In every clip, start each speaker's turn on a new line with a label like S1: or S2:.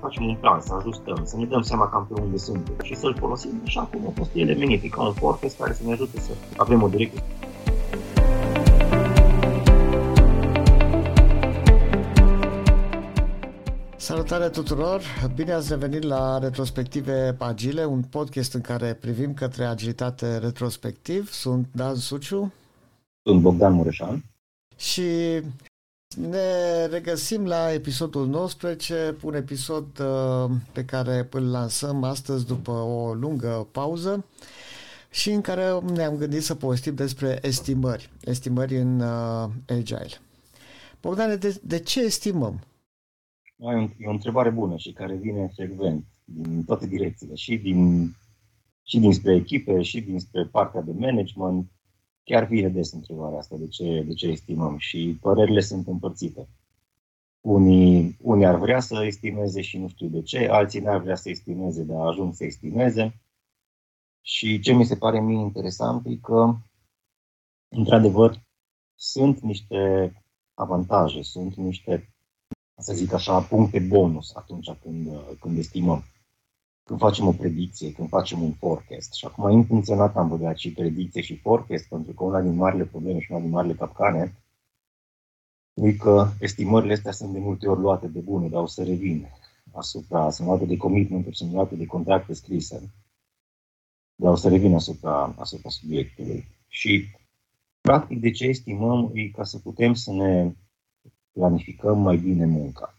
S1: facem un plan, să ajustăm, să ne dăm seama cam pe unde suntem și să-l folosim așa cum a fost ele menite, ca un forecast care să ne ajute să avem o direcție.
S2: Salutare tuturor! Bine ați revenit la Retrospective Agile, un podcast în care privim către agilitate retrospectiv. Sunt Dan Suciu.
S1: Sunt Bogdan Mureșan.
S2: Și ne regăsim la episodul 19, un episod uh, pe care îl lansăm astăzi după o lungă pauză și în care ne-am gândit să povestim despre estimări, estimări în uh, Agile. Bogdane, de, de ce estimăm?
S1: E o întrebare bună și care vine frecvent din toate direcțiile, și, din, și dinspre echipe, și dinspre partea de management, chiar vine des întrebarea asta, de ce, de ce estimăm și părerile sunt împărțite. Unii, unii ar vrea să estimeze și nu știu de ce, alții n-ar vrea să estimeze, dar ajung să estimeze. Și ce mi se pare mie interesant e că, într-adevăr, sunt niște avantaje, sunt niște, să zic așa, puncte bonus atunci când, când estimăm când facem o predicție, când facem un forecast. Și acum intenționat am băgat și predicție și forecast, pentru că una din marile probleme și una din marile capcane e că estimările astea sunt de multe ori luate de bune, dar o să revin asupra, sunt luate de commitment sunt luate de contracte scrise, dar o să revin asupra, asupra subiectului. Și, practic, de ce estimăm e ca să putem să ne planificăm mai bine munca.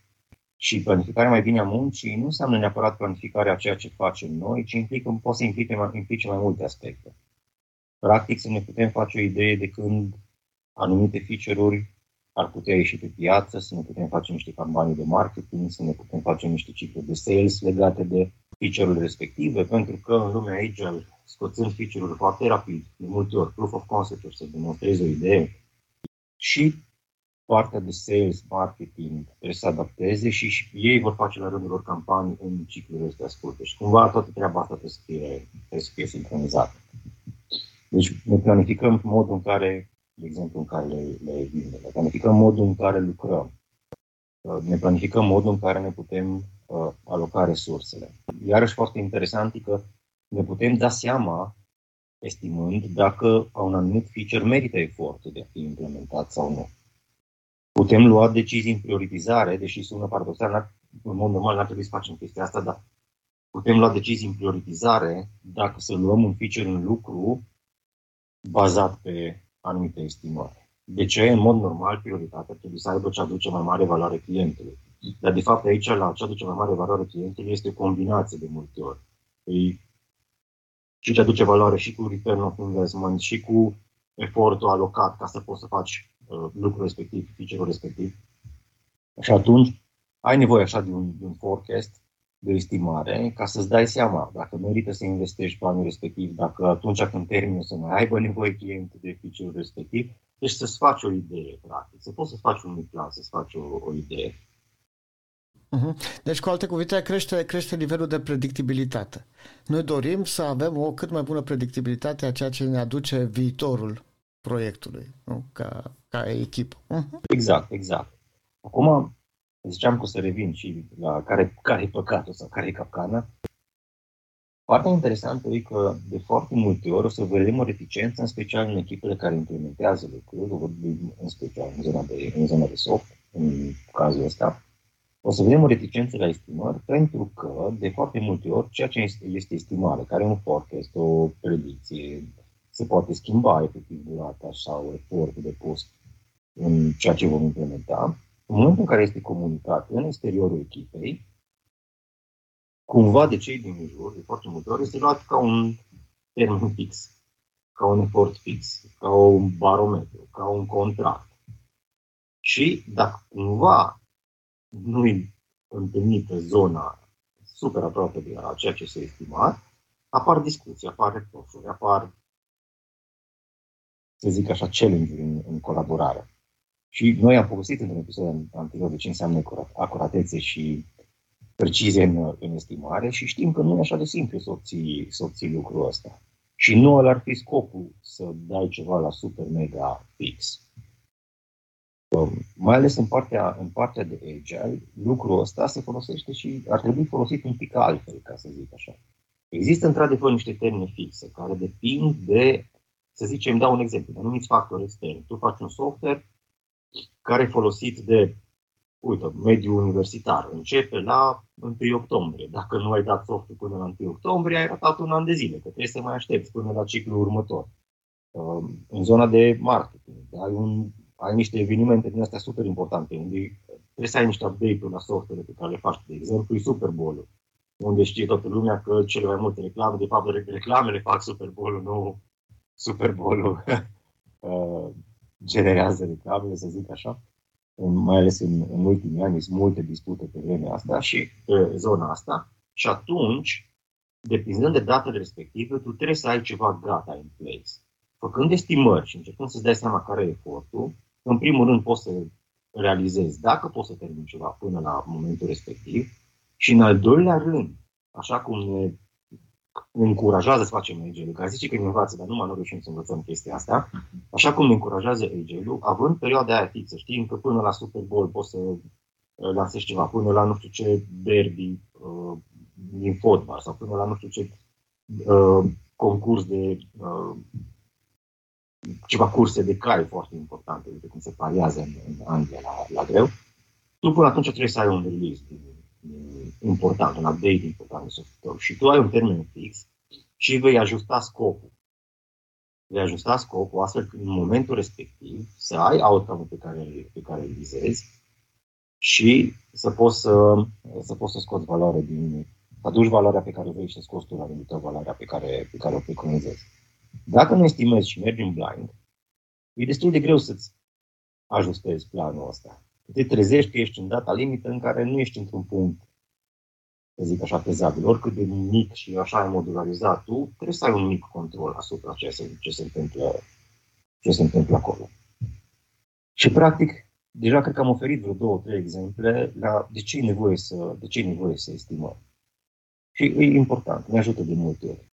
S1: Și planificarea mai bine a muncii nu înseamnă neapărat planificarea a ceea ce facem noi, ci implică, poate să implice mai, implice mai multe aspecte. Practic să ne putem face o idee de când anumite feature-uri ar putea ieși pe piață, să ne putem face niște campanii de marketing, să ne putem face niște cicluri de sales legate de feature-urile respective, pentru că în lumea agile, scoțând feature-uri foarte rapid, de multe ori, proof of concept să demonstrezi o idee și partea de sales, marketing trebuie să adapteze și, și ei vor face la rândul lor campanii în ciclurile astea scurte. Și cumva toată treaba asta trebuie să fie, trebuie să fie sincronizată. Deci ne planificăm modul în care, de exemplu, în care le, le vindem, ne planificăm modul în care lucrăm, ne planificăm modul în care ne putem uh, aloca resursele. Iarăși foarte interesant e că ne putem da seama, estimând, dacă un anumit feature merită efortul de a fi implementat sau nu putem lua decizii în prioritizare, deși sună paradoxal, în mod normal n-ar trebui să facem chestia asta, dar putem lua decizii în prioritizare dacă să luăm un feature în lucru bazat pe anumite estimări. De ce? În mod normal, prioritatea trebuie să aibă ce aduce mai mare valoare clientului. Dar, de fapt, aici, la ce aduce mai mare valoare clientului, este o combinație de multe ori. Păi, și ce aduce valoare și cu return of investment, și cu efortul alocat ca să poți să faci uh, lucrul respectiv, feature respectiv. Și atunci ai nevoie așa de un, de un forecast, de estimare, ca să-ți dai seama dacă merită să investești banul respectiv, dacă atunci când termini să mai aibă nevoie clientul de feature respectiv, deci să-ți faci o idee, practic, să poți să faci un plan, să-ți faci o, o idee.
S2: Mhm. Deci, cu alte cuvinte, crește, crește nivelul de predictibilitate. Noi dorim să avem o cât mai bună predictibilitate a ceea ce ne aduce viitorul proiectului, nu? Ca, ca echipă. Uh-huh.
S1: Exact, exact. Acum, ziceam că o să revin și la care, care e păcatul sau care e capcana. Foarte interesant e că de foarte multe ori o să vedem o reticență, în special în echipele care implementează lucruri, în special în zona de, în zona de soft, în cazul ăsta, o să vedem o reticență la estimări pentru că, de foarte multe ori, ceea ce este estimare, care e un forecast, o predicție, se poate schimba efectiv durata sau efortul de post în ceea ce vom implementa, în momentul în care este comunicat în exteriorul echipei, cumva de cei din jur, de foarte multe ori, este luat ca un termen fix, ca un efort fix, ca un barometru, ca un contract. Și dacă cumva nu e întâlnită zona super aproape de la ceea ce s-a estimat, apar discuții, apar reproșuri, apar să zic așa, challenge în, în colaborare. Și noi am folosit într-un episod anterior de ce înseamnă acuratețe și precizie în, în estimare și știm că nu e așa de simplu să obții, să obții lucrul ăsta. Și nu ăla ar fi scopul să dai ceva la super mega fix. mai ales în partea, în partea de agile, lucrul ăsta se folosește și ar trebui folosit un pic altfel, ca să zic așa. Există într-adevăr niște termene fixe care depind de, să zicem, dau un exemplu, de anumiți factori externi. Tu faci un software care e folosit de, uite, mediul universitar. Începe la 1 octombrie. Dacă nu ai dat softul până la 1 octombrie, ai ratat un an de zile, că trebuie să mai aștepți până la ciclul următor. În zona de marketing, ai un ai niște evenimente din astea super importante, unde trebuie să ai niște update-uri la software pe care le faci. De exemplu, e Super Bowl, unde știe toată lumea că cele mai multe reclame, de fapt, reclamele fac Super Bowl, nu Super Bowl uh, generează reclamele, să zic așa. Mai ales în, în ultimii ani sunt multe dispute pe vremea asta și pe zona asta. Și atunci, depinzând de datele respective, tu trebuie să ai ceva gata în place. Făcând estimări și începând să-ți dai seama care e efortul, în primul rând poți să realizezi dacă poți să termini ceva până la momentul respectiv și în al doilea rând, așa cum ne încurajează să facem agile care zice că ne învață, dar nu mai nu reușim să învățăm chestia asta, așa cum ne încurajează agile având perioada aia fixă, știind că până la Super Bowl poți să uh, lansezi ceva, până la nu știu ce derby uh, din fotbal sau până la nu știu ce uh, concurs de uh, ceva curse de cai foarte importante, uite cum se pariază în, în Anglia la, la greu. Tu până atunci trebuie să ai un release important, un update important în softul și tu ai un termen fix și vei ajusta scopul. Vei ajusta scopul astfel că în momentul respectiv să ai outcome pe care, pe care îl vizezi și să poți să, să poți să scoți valoare din, să aduci valoarea pe care vrei și să scoți tu la rândul valoarea pe care, pe care o preconizezi. Dacă nu estimezi și mergi în blind, e destul de greu să-ți ajustezi planul ăsta. Te trezești că ești în data limită în care nu ești într-un punct, să zic așa, pezabil. Oricât de mic și așa ai modularizat tu, trebuie să ai un mic control asupra ce se, ce se, întâmplă, ce se întâmplă acolo. Și, practic, deja cred că am oferit vreo două, trei exemple la de ce e nevoie să, de ce e nevoie să estimăm. Și e important, ne ajută de multe ori.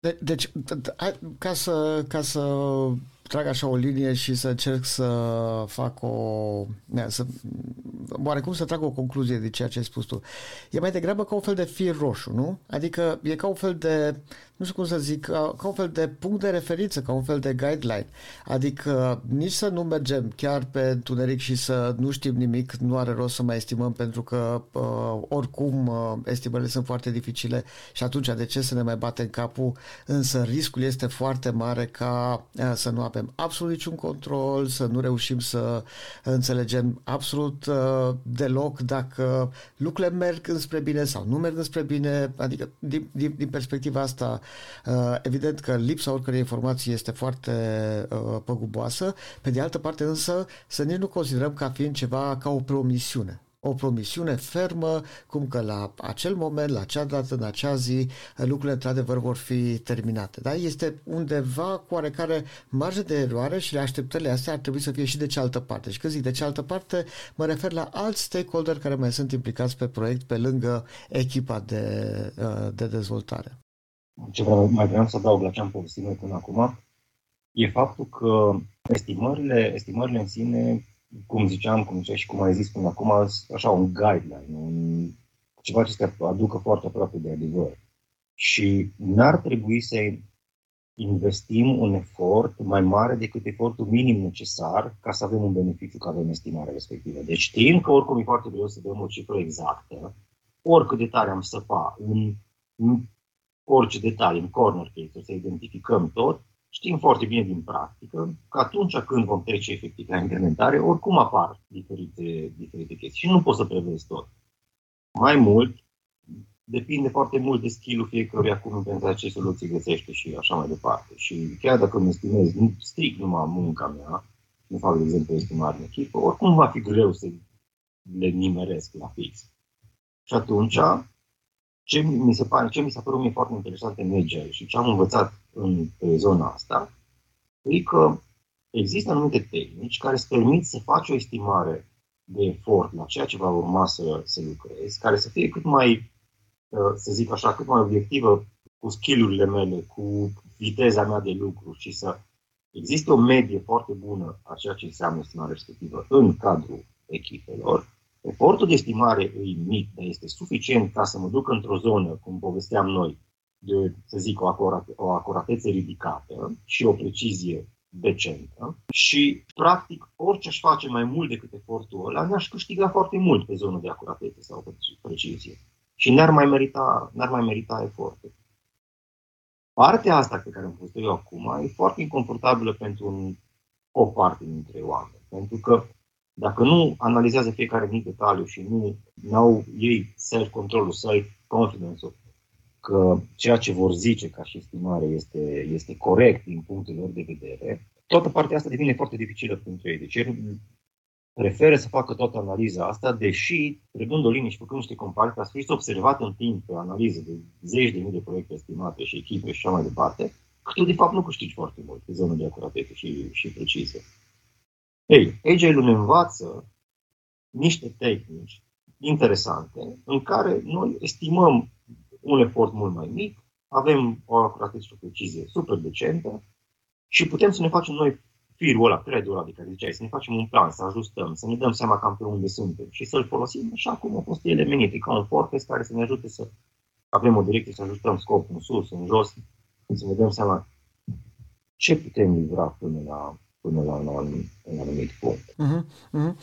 S2: De, deci, ca să, ca să trag așa o linie și să încerc să fac o... Să, oarecum să trag o concluzie de ceea ce ai spus tu. E mai degrabă ca un fel de fir roșu, nu? Adică e ca un fel de, nu știu cum să zic, ca, ca un fel de punct de referință, ca un fel de guideline. Adică nici să nu mergem chiar pe întuneric și să nu știm nimic, nu are rost să mai estimăm pentru că uh, oricum uh, estimările sunt foarte dificile și atunci de ce să ne mai batem capul? Însă riscul este foarte mare ca uh, să nu avem avem absolut niciun control, să nu reușim să înțelegem absolut uh, deloc dacă lucrurile merg înspre bine sau nu merg înspre bine. Adică, din, din, din perspectiva asta, uh, evident că lipsa oricărei informații este foarte uh, păguboasă. Pe de altă parte, însă, să nici nu considerăm ca fiind ceva ca o promisiune o promisiune fermă, cum că la acel moment, la acea dată, în acea zi, lucrurile într-adevăr vor fi terminate. Da? Este undeva cu oarecare marge de eroare și așteptările astea ar trebui să fie și de cealaltă parte. Și când zic de cealaltă parte, mă refer la alți stakeholder care mai sunt implicați pe proiect pe lângă echipa de, uh, de dezvoltare.
S1: Ce vreau, mai vreau să adaug la ce am povestit noi până acum, e faptul că estimările, estimările în sine cum ziceam, cum ziceam și cum ai zis până acum, așa un guideline, un, ceva ce să aducă foarte aproape de adevăr. Și n-ar trebui să investim un efort mai mare decât efortul minim necesar ca să avem un beneficiu, că avem estimarea respectivă. Deci știm că oricum e foarte greu să dăm o cifră exactă, oricât de tare am săpa în, în orice detalii, în corner case, să identificăm tot, Știm foarte bine din practică că atunci când vom trece efectiv la implementare, oricum apar diferite, diferite chestii și nu poți să prevezi tot. Mai mult, depinde foarte mult de skill-ul fiecăruia cum pentru ce soluții găsește și așa mai departe. Și chiar dacă îmi estimez strict numai munca mea, nu fac, de exemplu, estimare în echipă, oricum va fi greu să le nimeresc la fix. Și atunci ce mi se pare, ce mi s-a părut mie foarte interesant în Agile și ce am învățat în pe zona asta, e că există anumite tehnici care îți permit să faci o estimare de efort la ceea ce va urma să, să lucrezi, care să fie cât mai, uh, să zic așa, cât mai obiectivă cu skillurile mele, cu viteza mea de lucru și să există o medie foarte bună a ceea ce înseamnă estimarea respectivă în cadrul echipelor, efortul de estimare e mic, dar este suficient ca să mă duc într-o zonă, cum povesteam noi, de, să zic, o, acurate, o acuratețe ridicată și o precizie decentă și, practic, orice aș face mai mult decât efortul ăla, ne-aș câștiga foarte mult pe zonă de acuratețe sau precizie. Și n-ar mai merita, n-ar mai merita efortul. Partea asta pe care am pus eu acum e foarte inconfortabilă pentru un, o parte dintre oameni. Pentru că dacă nu analizează fiecare mic detaliu și nu au ei self-control self-confidence că ceea ce vor zice ca și estimare este, este corect din punctul lor de vedere, toată partea asta devine foarte dificilă pentru ei. Deci preferă să facă toată analiza asta, deși, trecând o linie și făcând niște comparații, ca să fiți observat în timp pe analiză de zeci de mii de proiecte estimate și echipe și așa mai departe, că tu de fapt nu câștigi foarte mult pe zonă de acuratețe și, și precizie. Ei, Agile-ul ne învață niște tehnici interesante în care noi estimăm un efort mult mai mic, avem o acuratețe și o precizie super decentă și putem să ne facem noi firul ăla, thread-ul ăla de care ziceai, să ne facem un plan, să ajustăm, să ne dăm seama cam pe unde suntem și să-l folosim așa cum au fost ele menite, ca un fortress care să ne ajute să avem o direcție, să ajustăm scopul în sus, în jos, să ne dăm seama ce putem livra până la, până la un anumit, un anumit punct. Uh-huh,
S2: uh-huh.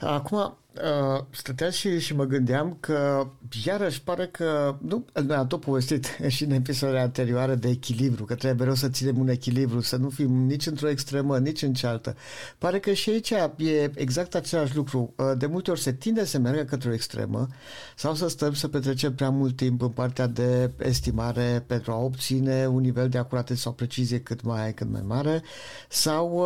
S2: Acum, Uh, stăteam și, și mă gândeam că iarăși pare că, nu, noi am tot povestit și în episoadele anterioare de echilibru, că trebuie mereu să ținem un echilibru, să nu fim nici într-o extremă, nici în cealaltă. Pare că și aici e exact același lucru. Uh, de multe ori se tinde să meargă către o extremă sau să stăm să petrecem prea mult timp în partea de estimare pentru a obține un nivel de acuratețe sau precizie cât mai, cât mai mare sau,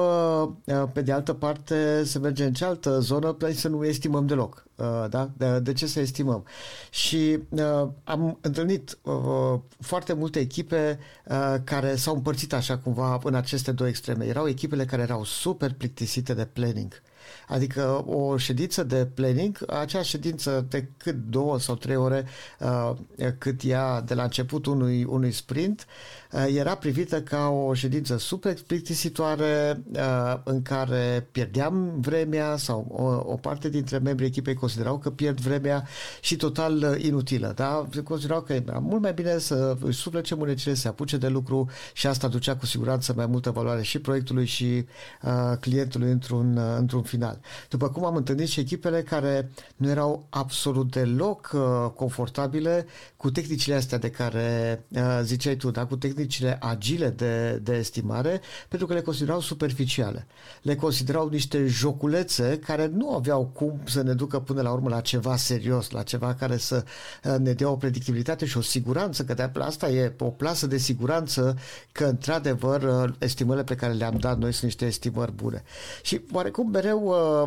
S2: uh, pe de altă parte, să mergem în cealaltă zonă, să nu estimăm estimăm deloc. Uh, da? De, de ce să estimăm? Și uh, am întâlnit uh, foarte multe echipe uh, care s-au împărțit așa cumva în aceste două extreme. Erau echipele care erau super plictisite de planning. Adică o ședință de planning, acea ședință de cât două sau trei ore uh, cât ea de la început unui, unui sprint, uh, era privită ca o ședință super plictisitoare uh, în care pierdeam vremea sau o, o parte dintre membrii echipei considerau că pierd vremea și total inutilă. Da? Considerau că era mult mai bine să își suflece mânecile, să se apuce de lucru și asta ducea cu siguranță mai multă valoare și proiectului și uh, clientului într-un, uh, într-un final. După cum am întâlnit și echipele care nu erau absolut deloc uh, confortabile cu tehnicile astea de care uh, ziceai tu, da? cu tehnicile agile de, de estimare, pentru că le considerau superficiale. Le considerau niște joculețe care nu aveau cum să ne ducă până la urmă la ceva serios, la ceva care să uh, ne dea o predictibilitate și o siguranță, că de asta e o plasă de siguranță că într-adevăr uh, estimările pe care le-am dat noi sunt niște estimări bune. Și oarecum mereu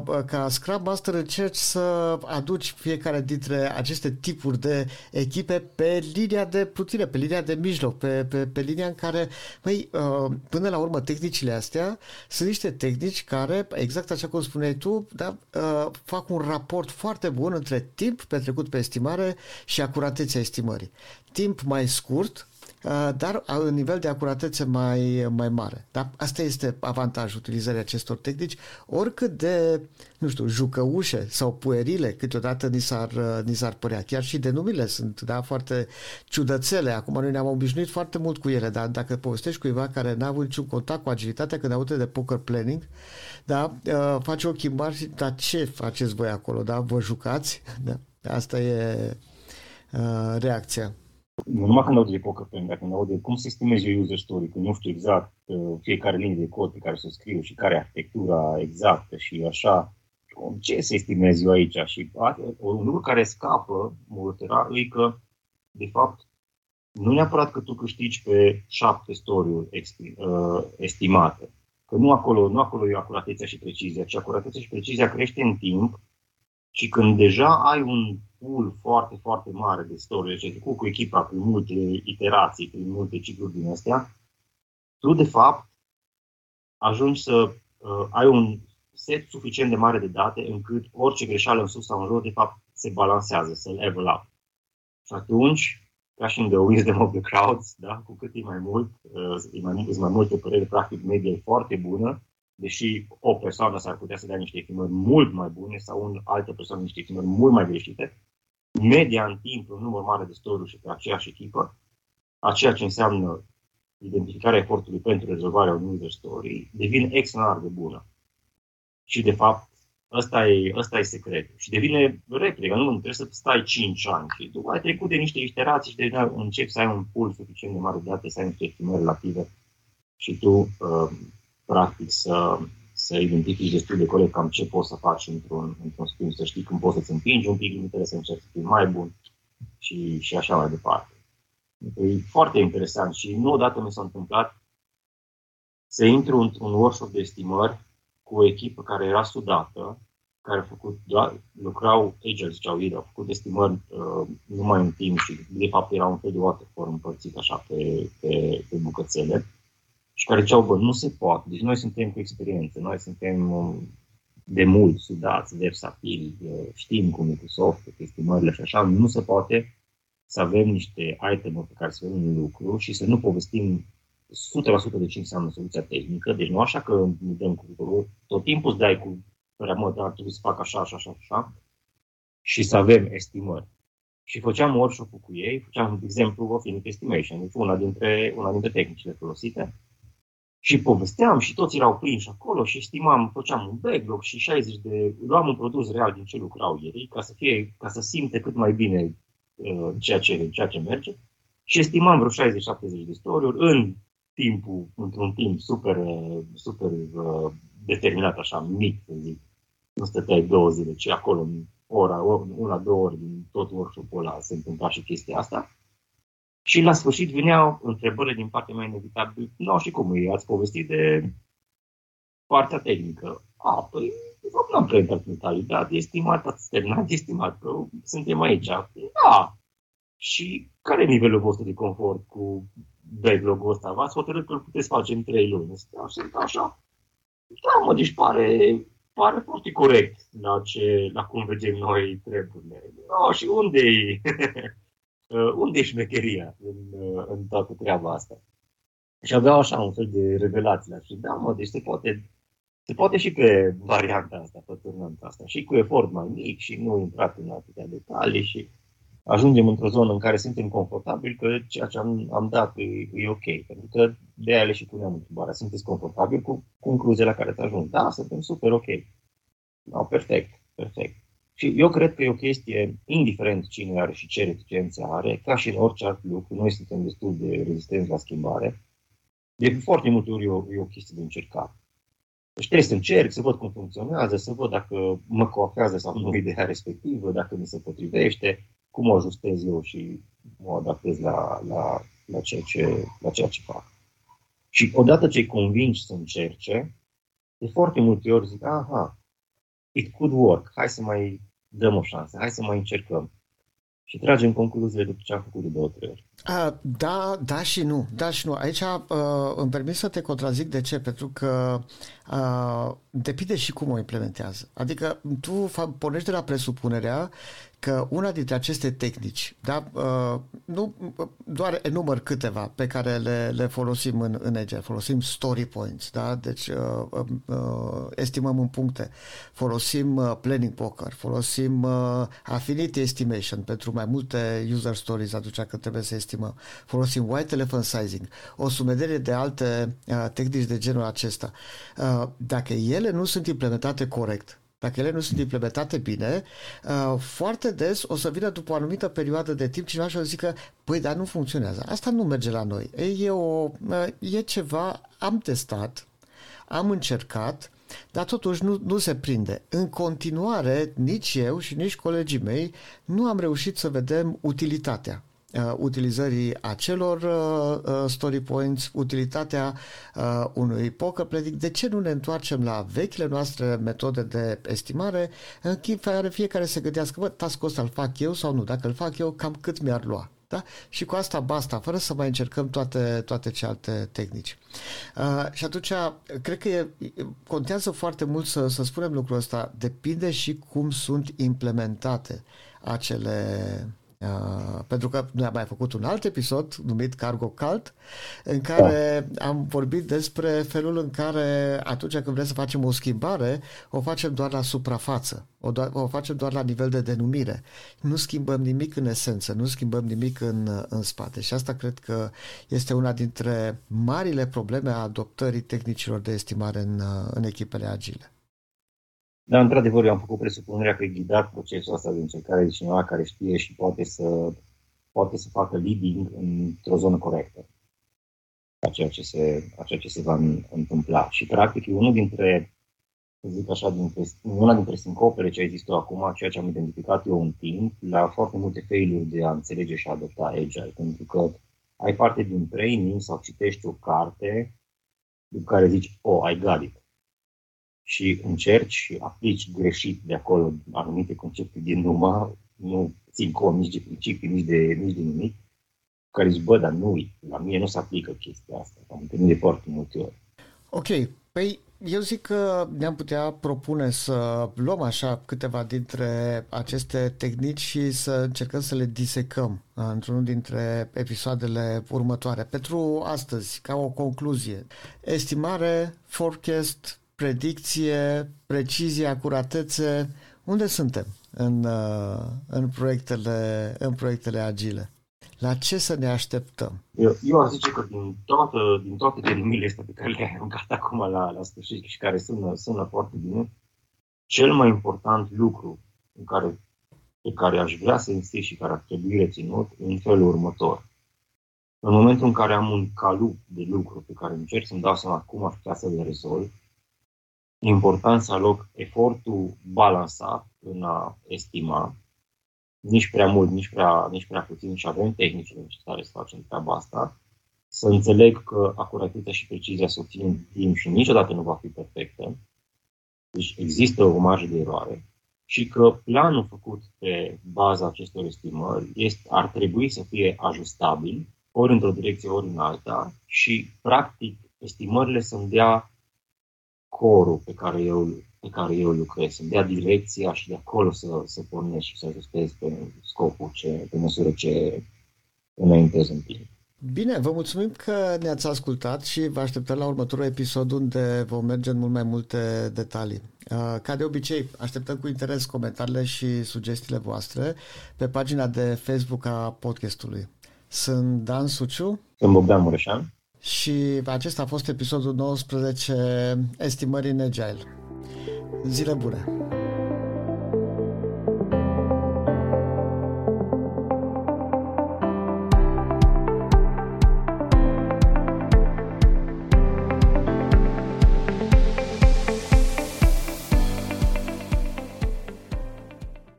S2: uh, ca Scrum Master încerci să aduci fiecare dintre aceste tipuri de echipe pe linia de plutire, pe linia de mijloc, pe, pe, pe linia în care, măi, uh, până la urmă, tehnicile astea sunt niște tehnici care, exact așa cum spuneai tu, da, uh, fac un raport foarte bun între timp petrecut pe estimare și acuratețea estimării. Timp mai scurt, Uh, dar în nivel de acuratețe mai, mai mare. Da? Asta este avantajul utilizării acestor tehnici, oricât de, nu știu, jucăușe sau puerile câteodată ni s-ar, uh, ni s-ar părea. Chiar și denumile sunt da, foarte ciudățele. Acum noi ne-am obișnuit foarte mult cu ele, dar dacă povestești cuiva care n-a avut niciun contact cu agilitatea când aude de poker planning, da, uh, face ochii mari și, dar ce faceți voi acolo? Da? Vă jucați? Da? Asta e uh, reacția
S1: nu numai când aud de poker plan, dar când aud de cum se estimezi eu user story, când nu știu exact uh, fiecare linie de cod pe care să o scriu și care e arhitectura exactă și așa, ce să estimez eu aici? Și un lucru care scapă multora e că, de fapt, nu neapărat că tu câștigi pe șapte story-uri uh, estimate, că nu acolo, nu acolo e acuratețea și precizia, ci acuratețea și precizia crește în timp și când deja ai un pool foarte, foarte mare de story, deci ai cu echipa prin multe iterații, prin multe cicluri din astea, tu de fapt ajungi să uh, ai un set suficient de mare de date încât orice greșeală în sus sau în jos, de fapt, se balansează, se level up. Și atunci, ca și în The Wisdom of the Crowds, da? cu cât e mai mult, uh, e mai, e mai multe păreri, practic media e foarte bună, deși o persoană s-ar putea să dea niște estimări mult mai bune sau un altă persoană niște estimări mult mai greșite, media în timp, un număr mare de story și pe aceeași echipă, a ceea ce înseamnă identificarea efortului pentru rezolvarea unui user story, devine extraordinar de bună. Și, de fapt, ăsta e, ăsta e secretul. Și devine repede, nu trebuie să stai 5 ani. Și după ai trecut de niște iterații și de începi să ai un pool suficient de mare de date, să ai niște estimări relative și tu, uh, practic, să, să identifici destul de corect cam ce poți să faci într-un, într-un schimb, să știi când poți să-ți împingi un pic limitele, să încerci să fii mai bun și, și așa mai departe. E foarte interesant și nu odată mi s-a întâmplat să intru într-un workshop de estimări cu o echipă care era sudată, care a făcut, doar, lucrau, agile ziceau ei, au făcut estimări uh, numai în timp și de fapt era un fel de waterfall împărțit așa pe, pe, pe bucățele și care ziceau, bă, nu se poate. Deci noi suntem cu experiență, noi suntem um, de mult sudați, versatili, uh, știm cum e cu soft, cu estimările și așa, nu se poate să avem niște item pe care să vedem un lucru și să nu povestim 100% de ce înseamnă soluția tehnică, deci nu așa că ne dăm cu tot timpul îți dai cu mă, dar ar trebui să fac așa, așa, așa, așa, și să avem estimări. Și făceam workshop cu ei, făceam, de exemplu, of unit estimation, deci una dintre, una dintre tehnicile folosite, și povesteam și toți erau prinși acolo și estimam, făceam un backlog și 60 de, luam un produs real din ce lucrau ei, ca să, fie, ca să simte cât mai bine uh, ceea, ce, ceea ce merge. Și estimam vreo 60-70 de story în timpul, într-un timp super, super uh, determinat, așa, mic, să zic. Nu stăteai două zile, ci acolo, în ora, una, două ori din tot workshop-ul ăla se întâmpla și chestia asta. Și la sfârșit veneau întrebările din partea mea inevitabil. Nu, și cum e? Ați povestit de partea tehnică. A, păi, nu am prea intrat în detalii, da, estimat, ați terminat, estimat, că suntem aici. Da. Și care e nivelul vostru de confort cu backlog-ul ăsta? V-ați hotărât că îl puteți face în trei luni. Sunt așa. Da, mă, deci pare, pare foarte corect la, ce, la cum vedem noi treburile. No, și unde e, unde e șmecheria în, în toată treaba asta? Și aveau așa un fel de revelație. Și da, mă, deci se poate, se poate și pe varianta asta, pe turnanta asta, și cu efort mai mic și nu intrat în atâtea detalii și ajungem într-o zonă în care suntem confortabili că ceea ce am, am dat e, e ok. Pentru că de aia le și puneam întrebarea. Sunteți confortabili cu concluzia la care ați ajuns? Da, suntem super ok. No, perfect, perfect. Și eu cred că e o chestie, indiferent cine are și ce reticențe are, ca și în orice alt lucru, noi suntem destul de rezistenți la schimbare. De foarte multe ori e o, e o chestie de încercat. Deci trebuie să încerc, să văd cum funcționează, să văd dacă mă coafează sau nu ideea respectivă, dacă mi se potrivește, cum o ajustez eu și mă adaptez la, la, la, ceea, ce, la ceea ce fac. Și odată ce îi convingi să încerce, de foarte multe ori zic, aha, it could work, hai să mai dăm o șansă, hai să mai încercăm. Și tragem concluziile după ce am făcut de două, trei ori.
S2: Uh, da, da și nu. Da și nu. Aici uh, îmi permit să te contrazic. De ce? Pentru că uh, depinde și cum o implementează. Adică tu pornești de la presupunerea că una dintre aceste tehnici, da, uh, nu doar enumăr câteva pe care le, le folosim în, în EGE, folosim story points, da, deci uh, uh, estimăm în puncte, folosim uh, planning poker, folosim uh, affinity estimation pentru mai multe user stories atunci când trebuie să estimăm, folosim white elephant sizing, o sumedere de alte uh, tehnici de genul acesta. Uh, dacă ele nu sunt implementate corect, dacă ele nu sunt implementate bine, uh, foarte des o să vină după o anumită perioadă de timp cineva și o să zică, păi, dar nu funcționează. Asta nu merge la noi. E, o, uh, e ceva, am testat, am încercat, dar totuși nu, nu se prinde. În continuare, nici eu și nici colegii mei nu am reușit să vedem utilitatea uh, utilizării acelor uh, uh, story points, utilitatea uh, unui poker predict. De ce nu ne întoarcem la vechile noastre metode de estimare în care fiecare se gândească, bă, task-ul ăsta îl fac eu sau nu? Dacă îl fac eu, cam cât mi-ar lua? Da? Și cu asta basta, fără să mai încercăm toate, toate celelalte tehnici. Uh, și atunci, cred că e, contează foarte mult să, să spunem lucrul ăsta. Depinde și cum sunt implementate acele, Uh, pentru că noi am mai făcut un alt episod numit Cargo Cult, în care da. am vorbit despre felul în care atunci când vrem să facem o schimbare, o facem doar la suprafață, o, doar, o facem doar la nivel de denumire. Nu schimbăm nimic în esență, nu schimbăm nimic în, în spate și asta cred că este una dintre marile probleme a adoptării tehnicilor de estimare în, în echipele agile.
S1: Dar, într-adevăr, eu am făcut presupunerea că e ghidat procesul ăsta de încercare de cineva care știe și poate să, poate să facă leading într-o zonă corectă a ceea ce se, a ceea ce se va întâmpla. Și, practic, e unul dintre, să zic așa, dintre, una dintre sincopele ce există acum, ceea ce am identificat eu în timp, la foarte multe failuri de a înțelege și a adopta Agile, pentru că ai parte din training sau citești o carte după care zici, oh, I got it și încerci și aplici greșit de acolo anumite concepte din numă, nu țin cont nici de principii, nici de, nici de nimic, care zici, bă, dar nu, la mine nu se aplică chestia asta. Am întâlnit de foarte multe ori.
S2: Ok, păi eu zic că ne-am putea propune să luăm așa câteva dintre aceste tehnici și să încercăm să le disecăm într-unul dintre episoadele următoare. Pentru astăzi, ca o concluzie, estimare, forecast, predicție, precizie, acuratețe, unde suntem în, uh, în, proiectele, în proiectele agile? La ce să ne așteptăm?
S1: Eu, eu aș zice că din, toată, din toate terimile astea pe care le-ai aruncat acum la, la sfârșit și care sună, sună foarte bine, cel mai important lucru în care, pe care aș vrea să insist și care ar trebui reținut în felul următor. În momentul în care am un calup de lucru pe care încerc să-mi dau seama cum aș putea să le rezolv, important să aloc efortul balansat în a estima, nici prea mult, nici prea, nici prea puțin și avem tehnicile necesare să facem treaba asta, să înțeleg că acuratețea și precizia să obțin în timp și niciodată nu va fi perfectă, deci există o marjă de eroare. Și că planul făcut pe baza acestor estimări este, ar trebui să fie ajustabil, ori într-o direcție, ori în alta și, practic, estimările să-mi dea corul pe care eu, pe care eu lucrez, să dea direcția și de acolo să, să pornesc și să ajustez pe scopul ce, pe măsură ce înaintez în timp.
S2: Bine, vă mulțumim că ne-ați ascultat și vă așteptăm la următorul episod unde vom merge în mult mai multe detalii. Uh, ca de obicei, așteptăm cu interes comentariile și sugestiile voastre pe pagina de Facebook a podcastului. Sunt Dan Suciu.
S1: Sunt Bogdan Mureșan.
S2: Și acesta a fost episodul 19 Estimării în Agile. Zile bune!